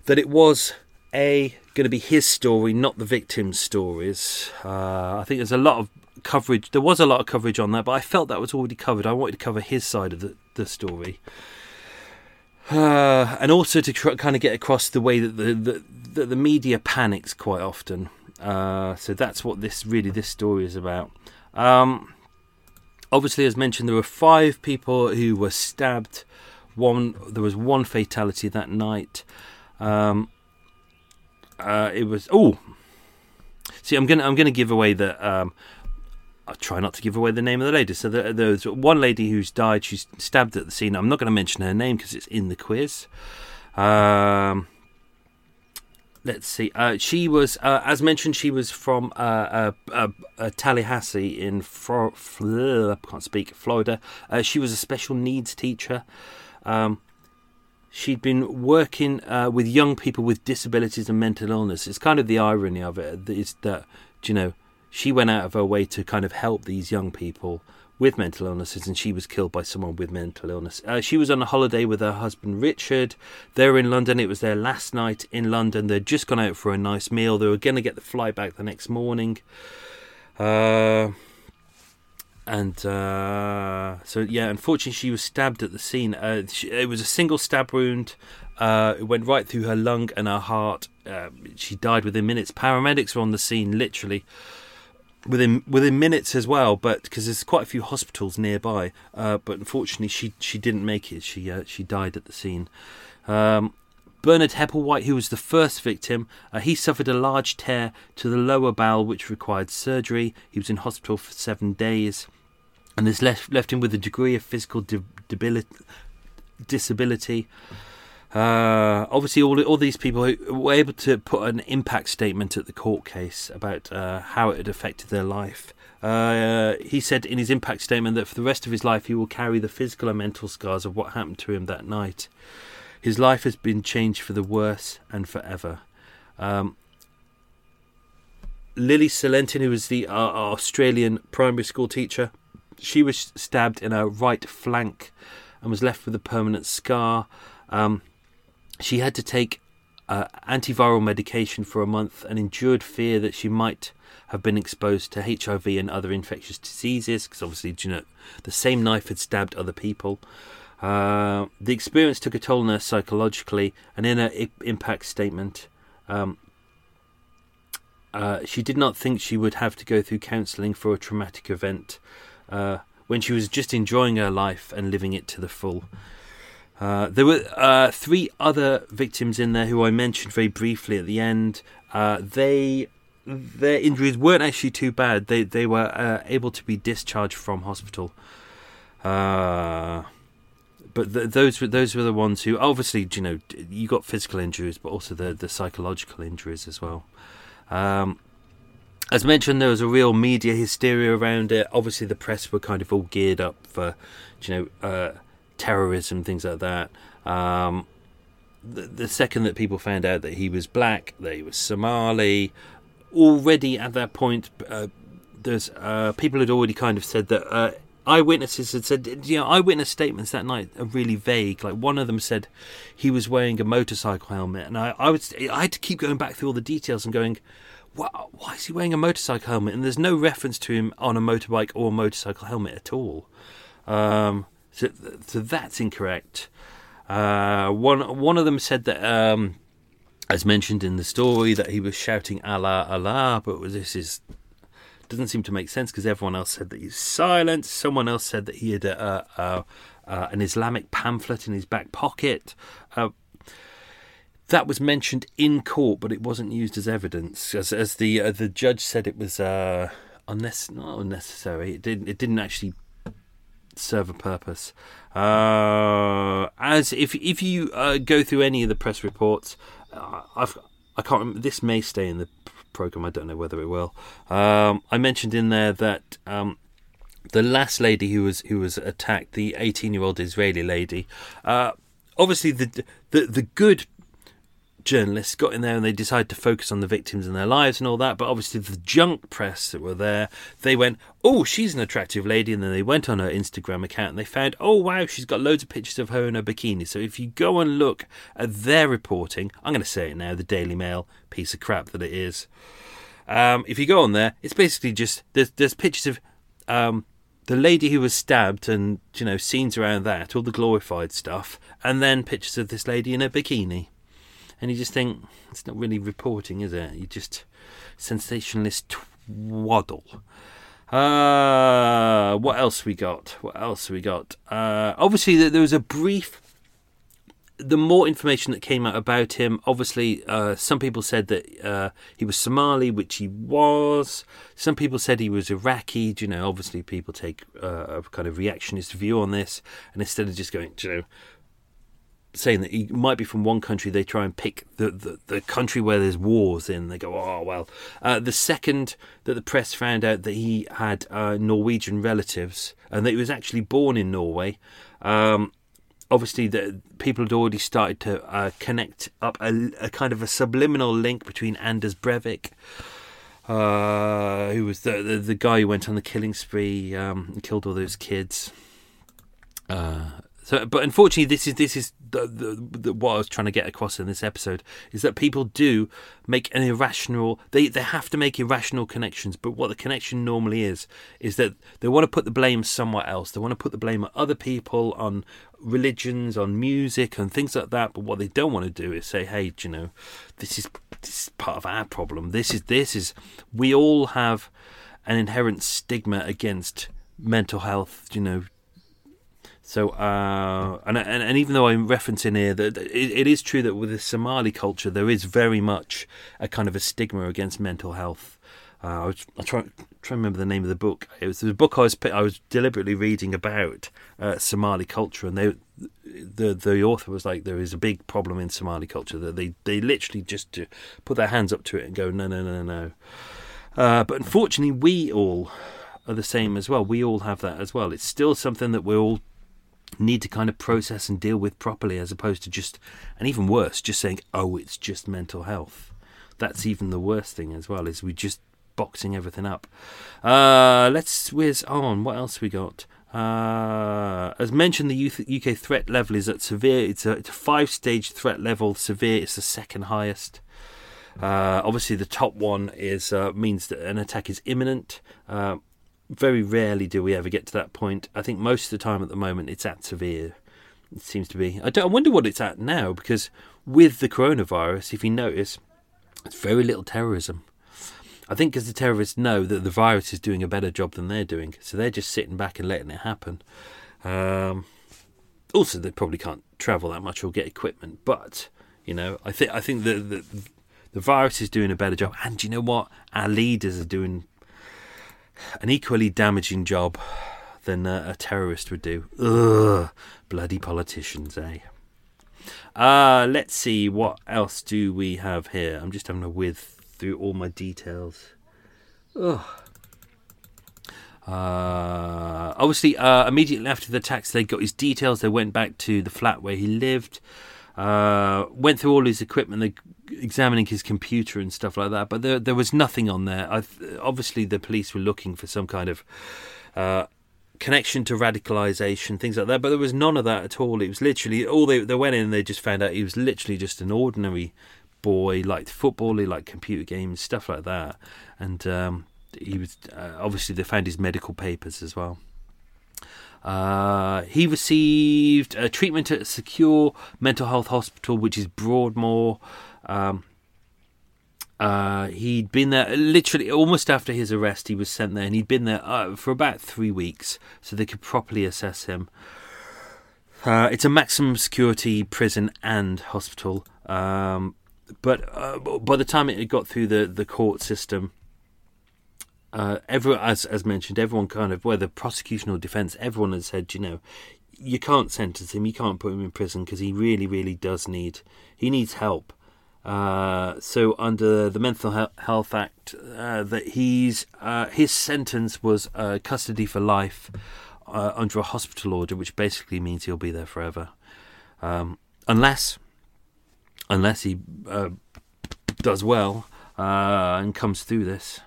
that it was a going to be his story, not the victim's stories. Uh, I think there's a lot of coverage. There was a lot of coverage on that, but I felt that was already covered. I wanted to cover his side of the, the story. Uh, and also to try, kind of get across the way that the, the, the, the media panics quite often. Uh, so that's what this really this story is about. Um, obviously, as mentioned, there were five people who were stabbed. One there was one fatality that night. Um, uh, it was oh. See, I'm gonna I'm gonna give away the. Um, I'll try not to give away the name of the lady. So there, there's one lady who's died. She's stabbed at the scene. I'm not going to mention her name because it's in the quiz. Um, let's see. Uh, she was, uh, as mentioned, she was from uh, uh, uh Tallahassee in Fro- I can't speak Florida. Uh, she was a special needs teacher. Um, she'd been working with young people with disabilities and mental illness. It's kind of the irony of it is that you know she went out of her way to kind of help these young people with mental illnesses, and she was killed by someone with mental illness. Uh, she was on a holiday with her husband Richard. They're in London. It was their last night in London. They'd just gone out for a nice meal. They were going to get the flight back the next morning. Uh, and uh, so, yeah, unfortunately, she was stabbed at the scene. Uh, she, it was a single stab wound. Uh, it went right through her lung and her heart. Uh, she died within minutes. Paramedics were on the scene, literally within within minutes as well. But because there's quite a few hospitals nearby, uh, but unfortunately she she didn't make it. She uh, she died at the scene. Um, Bernard Hepplewhite, who was the first victim, uh, he suffered a large tear to the lower bowel, which required surgery. He was in hospital for seven days, and this left left him with a degree of physical debility, disability. Uh, obviously, all all these people were able to put an impact statement at the court case about uh, how it had affected their life. Uh, he said in his impact statement that for the rest of his life he will carry the physical and mental scars of what happened to him that night. His life has been changed for the worse and forever. Um, Lily Salentin, who was the uh, Australian primary school teacher, she was stabbed in her right flank and was left with a permanent scar. Um, she had to take uh, antiviral medication for a month and endured fear that she might have been exposed to HIV and other infectious diseases because obviously, you know, the same knife had stabbed other people. Uh, the experience took a toll on her psychologically, and in her I- impact statement, um, uh, she did not think she would have to go through counselling for a traumatic event uh, when she was just enjoying her life and living it to the full. Uh, there were uh, three other victims in there who I mentioned very briefly at the end. Uh, they their injuries weren't actually too bad. They they were uh, able to be discharged from hospital. Uh, but th- those were those were the ones who obviously you know you got physical injuries, but also the the psychological injuries as well. Um, as mentioned, there was a real media hysteria around it. Obviously, the press were kind of all geared up for you know uh, terrorism, things like that. Um, the, the second that people found out that he was black, that he was Somali, already at that point, uh, there's uh, people had already kind of said that uh, eyewitnesses had said, you know, eyewitness statements that night are really vague. Like one of them said he was wearing a motorcycle helmet, and I, I was, I had to keep going back through all the details and going, why, is he wearing a motorcycle helmet? And there's no reference to him on a motorbike or motorcycle helmet at all. Um, so, so that's incorrect. Uh, one one of them said that, um, as mentioned in the story, that he was shouting Allah Allah, but this is doesn't seem to make sense because everyone else said that he's silent. Someone else said that he had a, a, a, an Islamic pamphlet in his back pocket. Uh, that was mentioned in court, but it wasn't used as evidence. As, as the uh, the judge said, it was uh. Not unnecessary. It didn't. It didn't actually serve a purpose. Uh, as if if you uh, go through any of the press reports, uh, I've I can't remember. This may stay in the program. I don't know whether it will. Um, I mentioned in there that um, the last lady who was who was attacked, the 18 year old Israeli lady, uh, obviously the the the good journalists got in there and they decided to focus on the victims and their lives and all that. But obviously, the junk press that were there, they went, "Oh, she's an attractive lady," and then they went on her Instagram account and they found, "Oh, wow, she's got loads of pictures of her in her bikini." So if you go and look at their reporting, I'm going to say it now: the Daily Mail piece of crap that it is. Um, if you go on there, it's basically just there's there's pictures of. Um, the lady who was stabbed and you know scenes around that all the glorified stuff and then pictures of this lady in a bikini and you just think it's not really reporting, is it? You just sensationalist twaddle. Uh, what else we got? What else we got? Uh, obviously, there was a brief. The more information that came out about him, obviously, uh, some people said that uh, he was Somali, which he was. Some people said he was Iraqi. You know, obviously, people take uh, a kind of reactionist view on this, and instead of just going, you know, saying that he might be from one country, they try and pick the, the, the country where there's wars in. They go, oh, well. Uh, the second that the press found out that he had uh, Norwegian relatives and that he was actually born in Norway, um, obviously the people had already started to uh, connect up a, a, kind of a subliminal link between Anders Breivik. Uh, who was the, the, the guy who went on the killing spree um, and killed all those kids? Uh, so, but unfortunately, this is this is the, the, the, what I was trying to get across in this episode is that people do make an irrational. They they have to make irrational connections. But what the connection normally is is that they want to put the blame somewhere else. They want to put the blame on other people, on religions, on music, and things like that. But what they don't want to do is say, "Hey, you know, this is this is part of our problem. This is this is we all have an inherent stigma against." mental health, you know, so, uh, and, and and even though I'm referencing here that it, it is true that with the Somali culture there is very much a kind of a stigma against mental health. Uh, I was I try try to remember the name of the book. It was the book I was I was deliberately reading about uh, Somali culture, and they the the author was like, there is a big problem in Somali culture that they they literally just put their hands up to it and go, no no no no. Uh, but unfortunately, we all are the same as well. We all have that as well. It's still something that we're all need to kind of process and deal with properly as opposed to just and even worse just saying oh it's just mental health that's even the worst thing as well is we just boxing everything up. Uh, let's whiz on. What else we got? Uh, as mentioned, the UK threat level is at severe. It's a, it's a five-stage threat level. Severe is the second highest. Uh, obviously, the top one is uh, means that an attack is imminent. Very rarely do we ever get to that point. I think most of the time at the moment it's at severe. It seems to be. I, I wonder what it's at now because with the coronavirus, if you notice, it's very little terrorism. I think because the terrorists know that the virus is doing a better job than they're doing, so they're just sitting back and letting it happen. Um, also, they probably can't travel that much or get equipment, but you know, I think I think the, the the virus is doing a better job, and you know what? Our leaders are doing an equally damaging job than a, a terrorist would do. Ugh, bloody politicians, eh? Uh, let's see, what else do we have here? I'm just having a whiz through all my details. Ugh. Uh, obviously, uh, immediately after the attacks, they got his details. They went back to the flat where he lived, uh, went through all his equipment, they, examining his computer and stuff like that. But there, there was nothing on there. I, obviously, the police were looking for some kind of uh, connection to radicalization, things like that. But there was none of that at all. It was literally all they they went in and they just found out he was literally just an ordinary boy, liked football, he liked computer games, stuff like that. And um, he was uh, obviously they found his medical papers as well. Uh, he received uh, treatment at a secure mental health hospital, which is Broadmoor. Um, uh, he'd been there literally almost after his arrest. He was sent there, and he'd been there uh, for about three weeks, so they could properly assess him. Uh, it's a maximum security prison and hospital, um, but uh, by the time it got through the, the court system, uh, everyone, as as mentioned, everyone kind of whether prosecution or defence, everyone has said, you know, you can't sentence him, you can't put him in prison because he really, really does need he needs help. Uh, so under the Mental Health Act, uh, that he's uh, his sentence was uh, custody for life uh, under a hospital order, which basically means he'll be there forever, um, unless unless he does well and comes through this.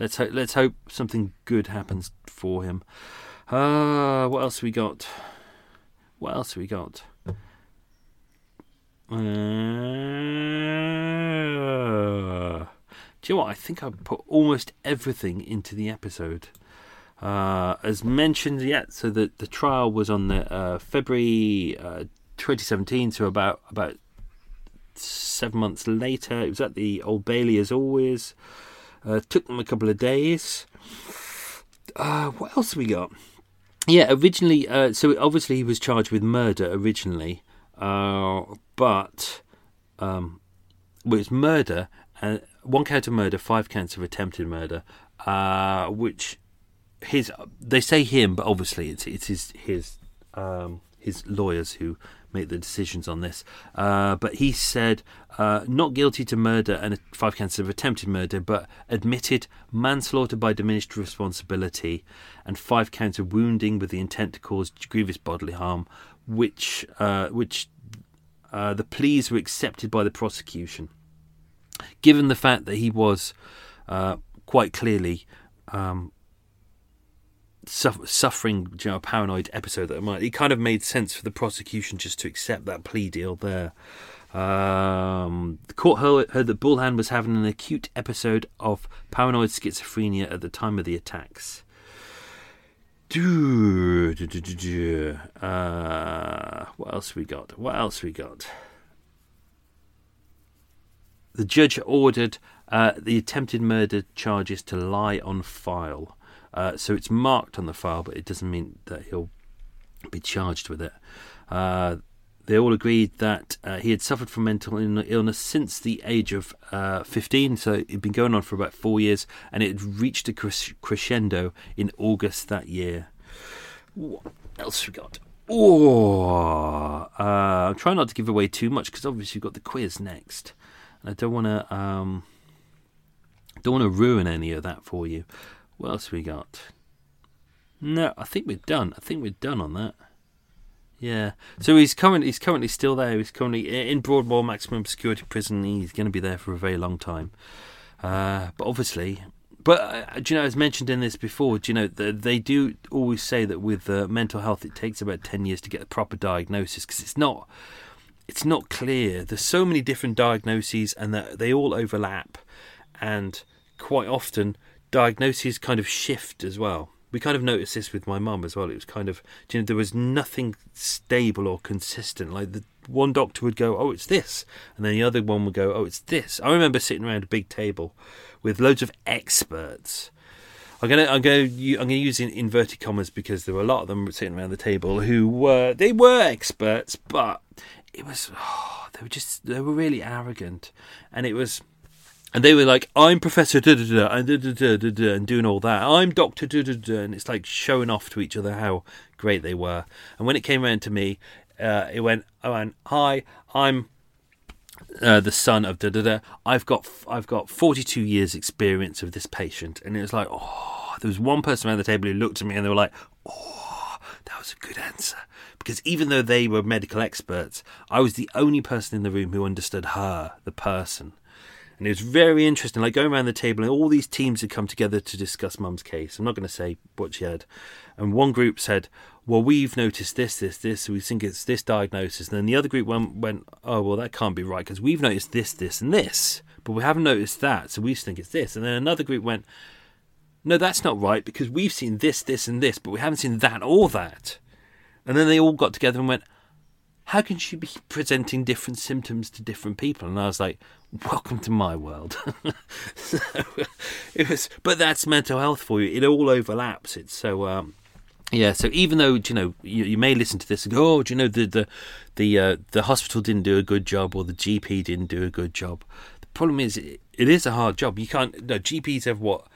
Let's hope. Let's hope something good happens for him. what else we got? What else we got? Uh, do you know what? I think I put almost everything into the episode. Uh, as mentioned, yeah. So the the trial was on the uh, February uh, 2017. So about about seven months later, it was at the Old Bailey as always. Uh, took them a couple of days. Uh, what else we got? Yeah, originally, so obviously he was charged with murder originally, uh, but um, well, it's murder, uh, one count of murder, five counts of attempted murder, uh, which his they say him, but obviously it's it's his his um, his lawyers who make the decisions on this. Uh, but he said uh, not guilty to murder and five counts of attempted murder, but admitted manslaughter by diminished responsibility and five counts of wounding with the intent to cause grievous bodily harm, which uh, which uh, the pleas were accepted by the prosecution, given the fact that he was uh, quite clearly um, suffering you know, a paranoid episode that might. It kind of made sense for the prosecution just to accept that plea deal there. Um, the court heard, heard that Bulhan was having an acute episode of paranoid schizophrenia at the time of the attacks. Uh, what else we got? What else we got? The judge ordered uh, the attempted murder charges to lie on file. Uh, so it's marked on the file, but it doesn't mean that he'll be charged with it. Uh, they all agreed that uh, he had suffered from mental illness since the age of uh, 15, so it'd been going on for about four years, and it had reached a crescendo in August that year. What else we got? Oh, uh, I'm trying not to give away too much because obviously we've got the quiz next, and I don't want to um, don't want to ruin any of that for you. What else we got? No, I think we're done. I think we're done on that. Yeah. So he's currently he's currently still there. He's currently in Broadmoor maximum security prison. He's going to be there for a very long time. Uh, but obviously, But uh, do you know, as mentioned in this before, do you know the, they do always say that with uh, mental health, it takes about ten years to get a proper diagnosis because it's not it's not clear. There's so many different diagnoses, and that they all overlap, and quite often diagnoses kind of shift as well. We kind of noticed this with my mum as well. It was kind of, you know, there was nothing stable or consistent. Like the one doctor would go, "Oh, it's this," and then the other one would go, "Oh, it's this." I remember sitting around a big table with loads of experts. I'm gonna, I'm gonna, I'm gonna use in inverted commas because there were a lot of them sitting around the table who were, they were experts, but it was, oh, they were just, they were really arrogant, and it was and they were like, "I'm Professor da da da and da da da da and doing all that. I'm Doctor da da da," and it's like showing off to each other how great they were. And when it came around to me, uh, it went, "I went, hi, I'm." Uh, the son of da da da. I've got I've got 42 years experience of this patient, and it was like, oh, there was one person around the table who looked at me and they were like, oh, that was a good answer. Because even though they were medical experts, I was the only person in the room who understood her, the person. And it was very interesting, like going around the table, and all these teams had come together to discuss Mum's case. I'm not going to say what she had. And one group said, Well, we've noticed this, this, this, we think it's this diagnosis. And then the other group went, went Oh, well, that can't be right because we've noticed this, this, and this, but we haven't noticed that, so we think it's this. And then another group went, No, that's not right because we've seen this, this, and this, but we haven't seen that or that. And then they all got together and went, how can she be presenting different symptoms to different people? And I was like, welcome to my world. so it was, but that's mental health for you. It all overlaps. It's so, um, yeah. So even though you know you, you, may listen to this and go, oh, do you know the the the uh, the hospital didn't do a good job or the GP didn't do a good job. The problem is it, it is a hard job. You can't. No, GPs have what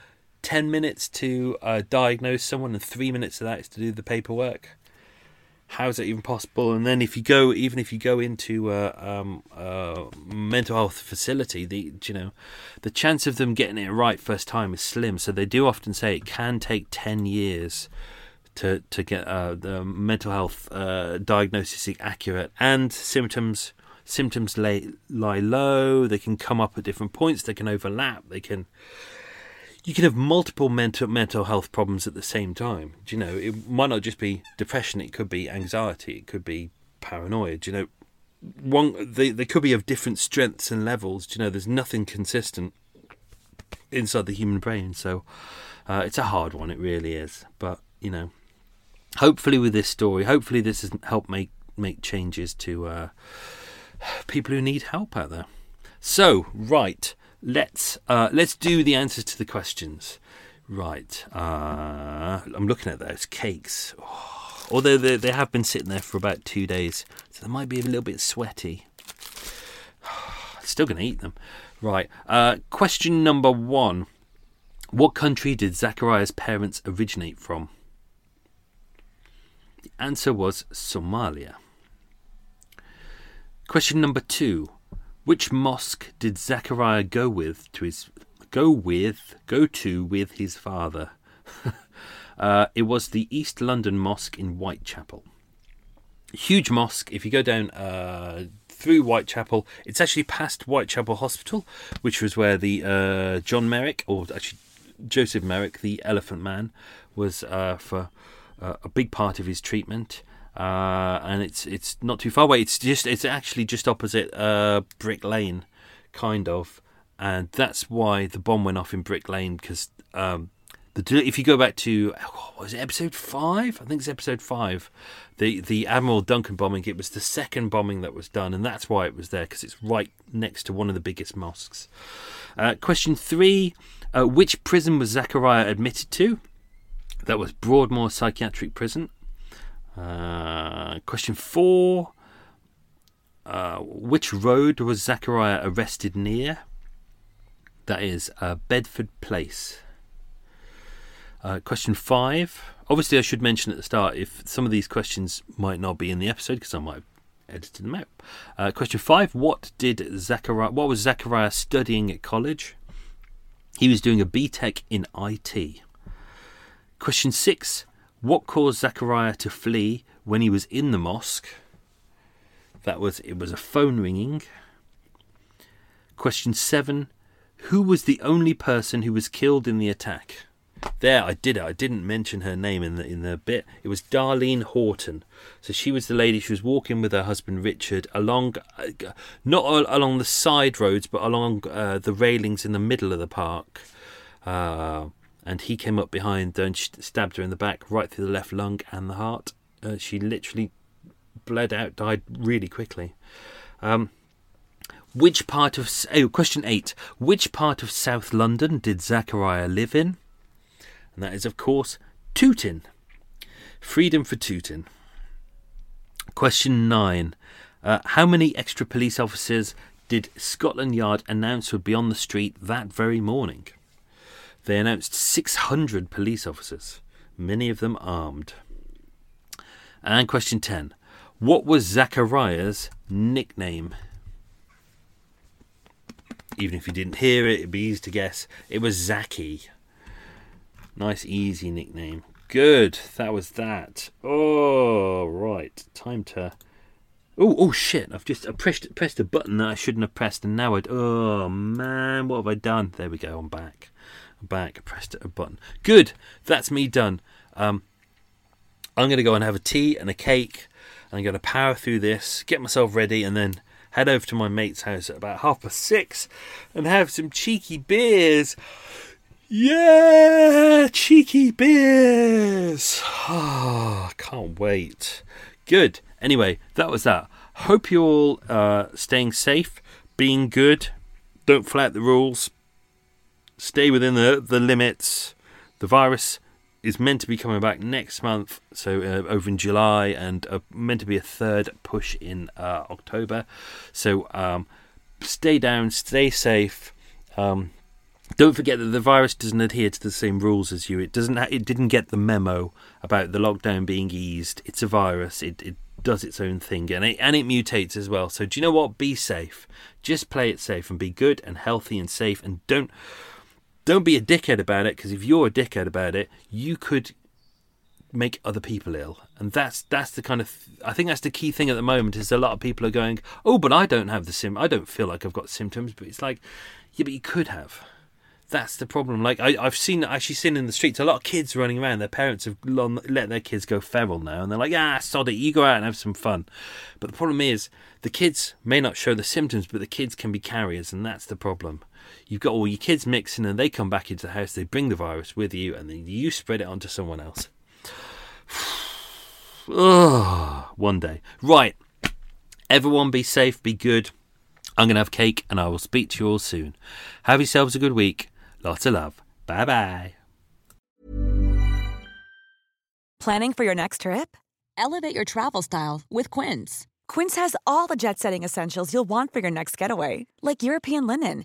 ten minutes to uh, diagnose someone, and three minutes of that is to do the paperwork how is that even possible? And then if you go, even if you go into a, um, a mental health facility, the you know, the chance of them getting it right first time is slim. So they do often say it can take ten years to to get uh, the mental health uh, diagnosis accurate and symptoms. Symptoms lay, lie low. They can come up at different points. They can overlap. They can you can have multiple mental mental health problems at the same time. Do you know, it might not just be depression; it could be anxiety, it could be paranoia. Do you know, one they they could be of different strengths and levels. Do you know, there's nothing consistent inside the human brain, so uh, it's a hard one. It really is. But you know, hopefully with this story, hopefully this has helped make make changes to uh, people who need help out there. So right let's uh, let's do the answers to the questions. Right. Uh, I'm looking at those cakes. Oh, although they, they have been sitting there for about two days, so they might be a little bit sweaty. Still going to eat them. Right. Uh, question number one. What country did Zachariah's parents originate from? The answer was Somalia. Question number two. Which mosque did Zachariah go with to his go with go to with his father? uh, it was the East London Mosque in Whitechapel. Huge mosque. If you go down uh, through Whitechapel, it's actually past Whitechapel Hospital, which was where the uh, John Merrick, or actually Joseph Merrick, the Elephant Man, was uh, for uh, a big part of his treatment uh, and it's it's not too far away. It's just it's actually just opposite uh, Brick Lane, kind of, and that's why the bomb went off in Brick Lane because um, the if you go back to was it episode five? I think it's episode five. The the Admiral Duncan bombing. It was the second bombing that was done, and that's why it was there because it's right next to one of the biggest mosques. Uh, question three: uh, Which prison was Zachariah admitted to? That was Broadmoor Psychiatric Prison. Uh, question four. Uh, which road was Zachariah arrested near? That is uh, Bedford Place. Uh, question five. Obviously, I should mention at the start if some of these questions might not be in the episode because I might have edited them out. Uh, question five. What did Zachariah? What was Zachariah studying at college? He was doing a BTEC in IT. Question six. What caused Zachariah to flee when he was in the mosque? That was it was a phone ringing. Question seven: Who was the only person who was killed in the attack? There, I did it. I didn't mention her name in the in the bit. It was Darlene Horton. So she was the lady. She was walking with her husband Richard along, not along the side roads, but along uh, the railings in the middle of the park. Uh, and he came up behind her and stabbed her in the back, right through the left lung and the heart. Uh, she literally bled out, died really quickly. Um, which part of oh, question eight? Which part of South London did Zachariah live in? And that is, of course, Tooting. Freedom for Tooting. Question nine. Uh, how many extra police officers did Scotland Yard announce would be on the street that very morning? They announced 600 police officers, many of them armed. And question 10. What was Zachariah's nickname? Even if you didn't hear it, it'd be easy to guess. It was Zachy. Nice, easy nickname. Good. That was that. Oh, right. Time to. Oh, oh shit! I've just I pressed pressed a button that I shouldn't have pressed, and now I. Oh man, what have I done? There we go. I'm back. Back. Pressed a button. Good. That's me done. Um, I'm gonna go and have a tea and a cake. And I'm gonna power through this, get myself ready, and then head over to my mate's house at about half past six, and have some cheeky beers. Yeah, cheeky beers. Oh, can't wait. Good. Anyway, that was that. Hope you're all uh, staying safe, being good. Don't flout the rules. Stay within the, the limits. The virus is meant to be coming back next month, so uh, over in July, and uh, meant to be a third push in uh, October. So um, stay down, stay safe. Um, don't forget that the virus doesn't adhere to the same rules as you. It doesn't. Ha- it didn't get the memo about the lockdown being eased. It's a virus. It, it does its own thing and it and it mutates as well. So do you know what? Be safe. Just play it safe and be good and healthy and safe and don't don't be a dickhead about it because if you're a dickhead about it, you could make other people ill. And that's that's the kind of I think that's the key thing at the moment is a lot of people are going, "Oh, but I don't have the sim. I don't feel like I've got symptoms." But it's like, yeah, but you could have that's the problem. Like I, have seen actually seen in the streets a lot of kids running around. Their parents have let their kids go feral now, and they're like, "Ah, sod it, you go out and have some fun." But the problem is, the kids may not show the symptoms, but the kids can be carriers, and that's the problem. You've got all your kids mixing, and they come back into the house. They bring the virus with you, and then you spread it onto someone else. One day, right? Everyone, be safe, be good. I'm going to have cake and I will speak to you all soon. Have yourselves a good week. Lots of love. Bye bye. Planning for your next trip? Elevate your travel style with Quince. Quince has all the jet setting essentials you'll want for your next getaway, like European linen,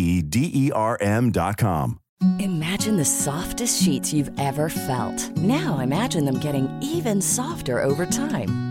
D E R M.com. Imagine the softest sheets you've ever felt. Now imagine them getting even softer over time.